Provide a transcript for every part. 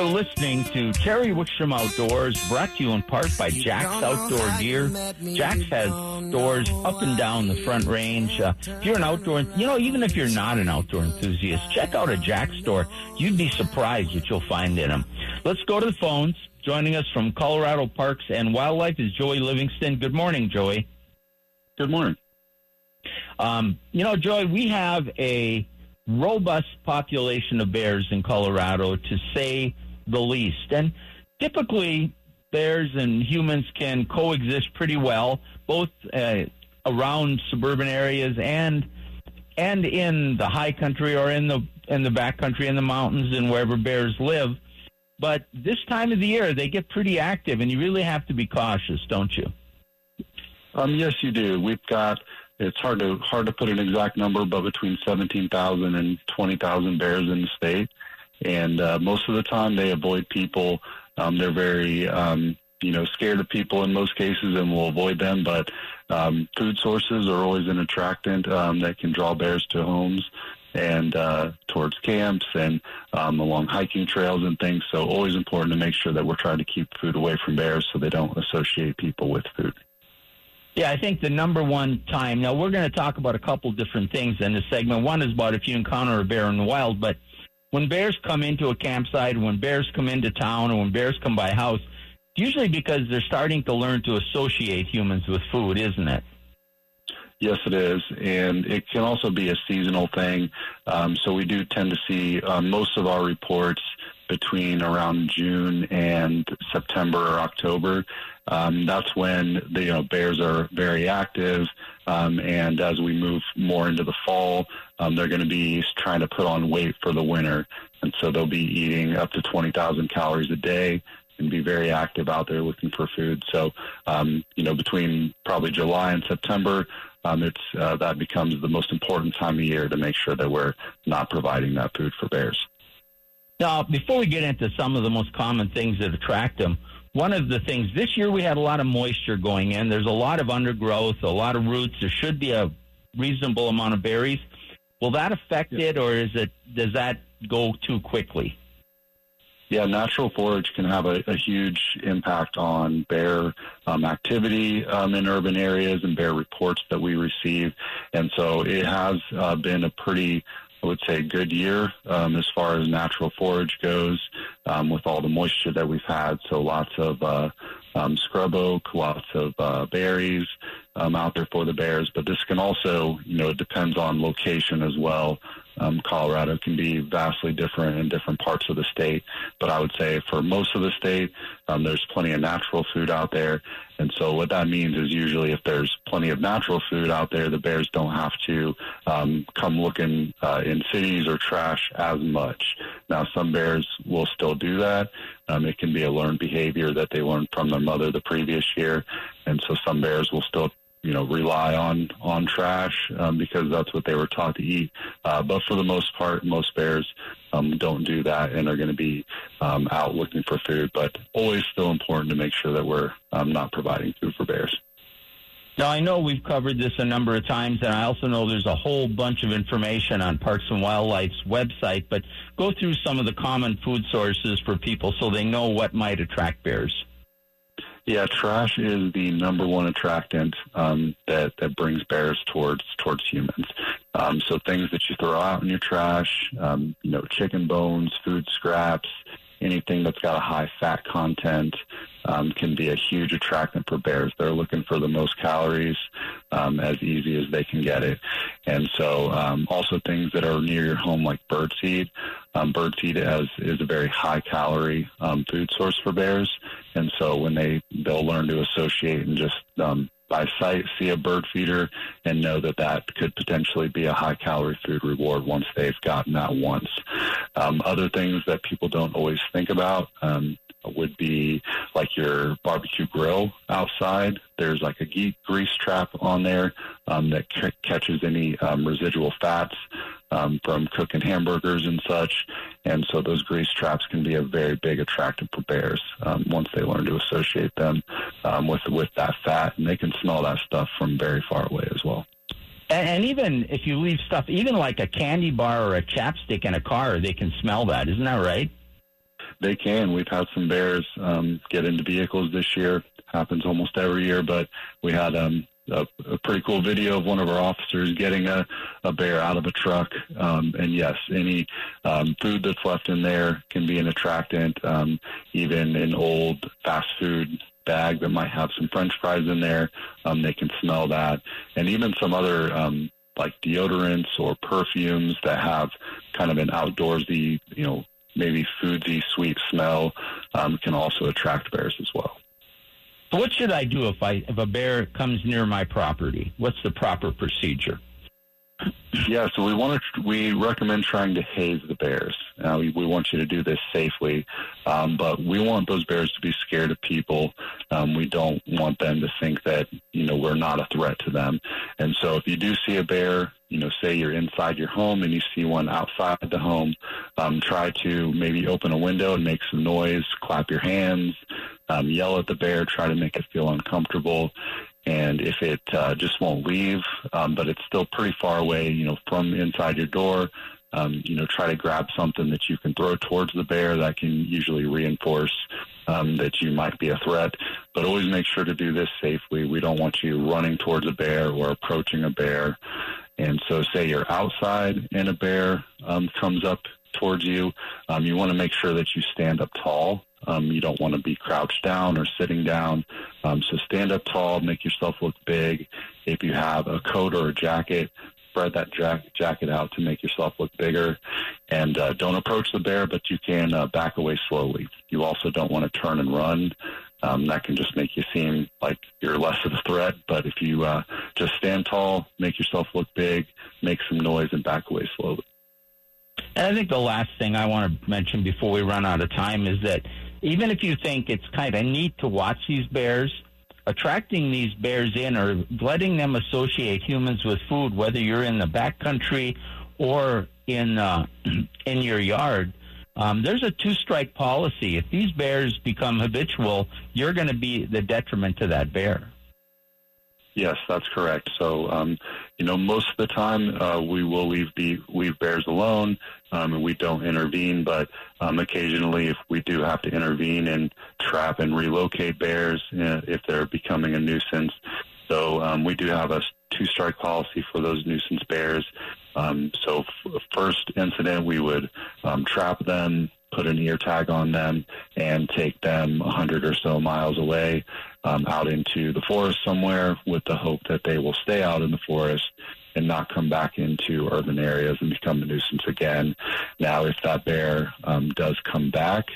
You're listening to Terry Wickstrom Outdoors, brought to you in part by Jax Outdoor Gear. Jax has stores up and down the front range. Uh, if you're an outdoor, you know, even if you're not an outdoor enthusiast, check out a Jax store. You'd be surprised what you'll find in them. Let's go to the phones. Joining us from Colorado Parks and Wildlife is Joey Livingston. Good morning, Joey. Good morning. Um, you know, Joey, we have a robust population of bears in Colorado, to say the least. And typically, bears and humans can coexist pretty well, both uh, around suburban areas and and in the high country or in the in the back country in the mountains and wherever bears live. But this time of the year, they get pretty active, and you really have to be cautious, don't you? Um, yes, you do. We've got it's hard to hard to put an exact number, but between 17,000 and 20,000 bears in the state. And uh, most of the time, they avoid people. Um, they're very, um, you know, scared of people in most cases, and will avoid them. But um, food sources are always an attractant um, that can draw bears to homes and uh, towards camps and um, along hiking trails and things. So always important to make sure that we're trying to keep food away from bears so they don't associate people with food. Yeah, I think the number one time. Now we're going to talk about a couple different things in this segment. One is about if you encounter a bear in the wild, but when bears come into a campsite, when bears come into town, or when bears come by house, usually because they're starting to learn to associate humans with food, isn't it? Yes, it is, and it can also be a seasonal thing. Um, so we do tend to see uh, most of our reports between around June and September or October. Um, that's when the you know, bears are very active, um, and as we move more into the fall, um, they're going to be trying to put on weight for the winter, and so they'll be eating up to 20,000 calories a day and be very active out there looking for food. So, um, you know, between probably July and September, um, it's uh, that becomes the most important time of year to make sure that we're not providing that food for bears. Now, before we get into some of the most common things that attract them, one of the things this year we had a lot of moisture going in. There's a lot of undergrowth, a lot of roots. There should be a reasonable amount of berries. Will that affect yeah. it, or is it does that go too quickly? Yeah, natural forage can have a, a huge impact on bear um, activity um, in urban areas and bear reports that we receive. And so it has uh, been a pretty I would say, good year um, as far as natural forage goes um, with all the moisture that we've had. So lots of uh, um, scrub oak, lots of uh, berries um, out there for the bears. But this can also, you know, it depends on location as well. Um, Colorado can be vastly different in different parts of the state, but I would say for most of the state, um, there's plenty of natural food out there. And so what that means is usually if there's plenty of natural food out there, the bears don't have to um, come looking uh, in cities or trash as much. Now, some bears will still do that. Um, it can be a learned behavior that they learned from their mother the previous year. And so some bears will still you know rely on on trash um, because that's what they were taught to eat. Uh, but for the most part, most bears um, don't do that and are going to be um, out looking for food. But always still important to make sure that we're um, not providing food for bears. Now, I know we've covered this a number of times, and I also know there's a whole bunch of information on Parks and Wildlife's website, but go through some of the common food sources for people so they know what might attract bears. Yeah, trash is the number one attractant um, that that brings bears towards towards humans. Um, so things that you throw out in your trash, um, you know, chicken bones, food scraps, anything that's got a high fat content um, can be a huge attractant for bears. They're looking for the most calories um, as easy as they can get it. And so um, also things that are near your home like birdseed. Um, birdseed has, is a very high calorie um, food source for bears. And so when they, they'll learn to associate and just um, by sight see a bird feeder and know that that could potentially be a high calorie food reward once they've gotten that once. Um, other things that people don't always think about um, would be like your barbecue grill outside. There's like a grease trap on there um, that c- catches any um, residual fats um, from cooking hamburgers and such. And so those grease traps can be a very big attractant for bears um, once they learn to associate them um, with with that fat, and they can smell that stuff from very far away as well. And, and even if you leave stuff, even like a candy bar or a chapstick in a car, they can smell that. Isn't that right? they can. We've had some bears um, get into vehicles this year. Happens almost every year, but we had um, a, a pretty cool video of one of our officers getting a, a bear out of a truck. Um, and yes, any um, food that's left in there can be an attractant. Um, even an old fast food bag that might have some French fries in there, um, they can smell that. And even some other um, like deodorants or perfumes that have kind of an outdoorsy, you know, maybe foodsy, sweet smell um, can also attract bears as well. What should I do if I if a bear comes near my property? What's the proper procedure? Yeah, so we want to we recommend trying to haze the bears. Uh, we, we want you to do this safely, um, but we want those bears to be scared of people. Um, we don't want them to think that you know we're not a threat to them. And so, if you do see a bear, you know, say you're inside your home and you see one outside the home, um, try to maybe open a window and make some noise, clap your hands, um, yell at the bear, try to make it feel uncomfortable. And if it uh, just won't leave, um, but it's still pretty far away, you know, from inside your door, um, you know, try to grab something that you can throw towards the bear that can usually reinforce um, that you might be a threat. But always make sure to do this safely. We don't want you running towards a bear or approaching a bear. And so, say you're outside and a bear um, comes up towards you, um, you want to make sure that you stand up tall um, you don't want to be crouched down or sitting down. Um, so stand up tall, make yourself look big. If you have a coat or a jacket, spread that jack- jacket out to make yourself look bigger. And uh, don't approach the bear, but you can uh, back away slowly. You also don't want to turn and run. Um, that can just make you seem like you're less of a threat. But if you uh, just stand tall, make yourself look big, make some noise, and back away slowly. And I think the last thing I want to mention before we run out of time is that even if you think it's kind of neat to watch these bears, attracting these bears in or letting them associate humans with food, whether you're in the backcountry or in uh, in your yard, um, there's a two strike policy. If these bears become habitual, you're going to be the detriment to that bear. Yes, that's correct. So, um, you know, most of the time uh, we will leave the leave bears alone, um, and we don't intervene. But um, occasionally, if we do have to intervene and trap and relocate bears uh, if they're becoming a nuisance, so um, we do have a two strike policy for those nuisance bears. Um, so, f- first incident, we would um, trap them, put an ear tag on them, and take them 100 or so miles away um, out into the forest somewhere with the hope that they will stay out in the forest and not come back into urban areas and become a nuisance again. Now, if that bear um, does come back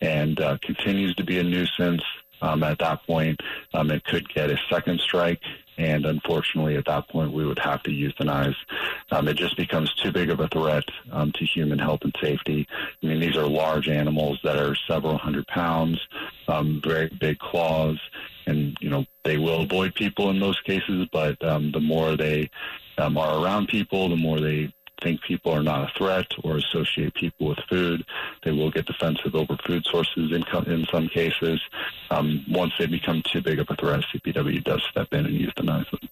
and uh, continues to be a nuisance, um, at that point, um, it could get a second strike. And unfortunately, at that point, we would have to euthanize. Um, it just becomes too big of a threat um, to human health and safety. I mean, these are large animals that are several hundred pounds, um, very big claws, and you know they will avoid people in most cases. But the more they um, are around people, the more they think people are not a threat or associate people with food. They will get defensive over food sources in, in some cases. Um, once they become too big of a threat, CPW does step in and euthanize them.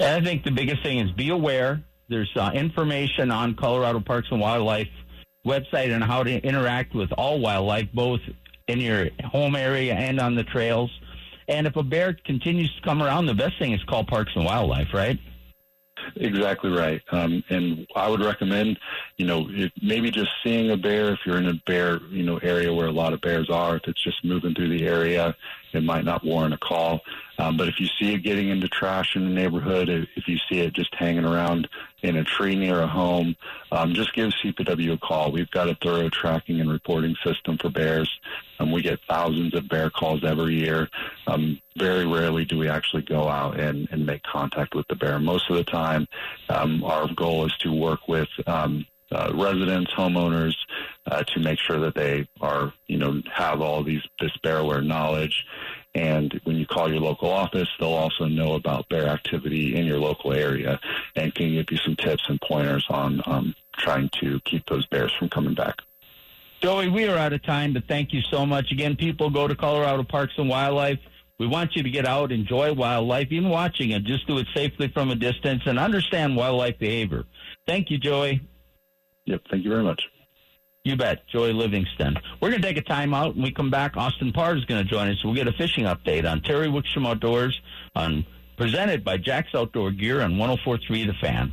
I think the biggest thing is be aware. There's uh, information on Colorado Parks and Wildlife website on how to interact with all wildlife, both in your home area and on the trails. And if a bear continues to come around, the best thing is call Parks and Wildlife, right? Exactly right. Um, and I would recommend, you know, if maybe just seeing a bear if you're in a bear, you know, area where a lot of bears are. If it's just moving through the area, it might not warrant a call. Um, but if you see it getting into trash in the neighborhood, if you see it just hanging around in a tree near a home, um, just give CPW a call. We've got a thorough tracking and reporting system for bears. Um, we get thousands of bear calls every year. Um, very rarely do we actually go out and, and make contact with the bear. Most of the time, um, our goal is to work with um, uh, residents, homeowners, uh, to make sure that they are, you know, have all these this bear aware knowledge. And when you call your local office, they'll also know about bear activity in your local area and can give you some tips and pointers on um, trying to keep those bears from coming back. Joey, we are out of time, but thank you so much. Again, people go to Colorado Parks and Wildlife. We want you to get out, enjoy wildlife, even watching it. Just do it safely from a distance and understand wildlife behavior. Thank you, Joey. Yep. Thank you very much. You bet. Joey Livingston. We're going to take a time out. When we come back, Austin Parr is going to join us. We'll get a fishing update on Terry Wickstrom Outdoors on presented by Jax Outdoor Gear on 1043 The Fan.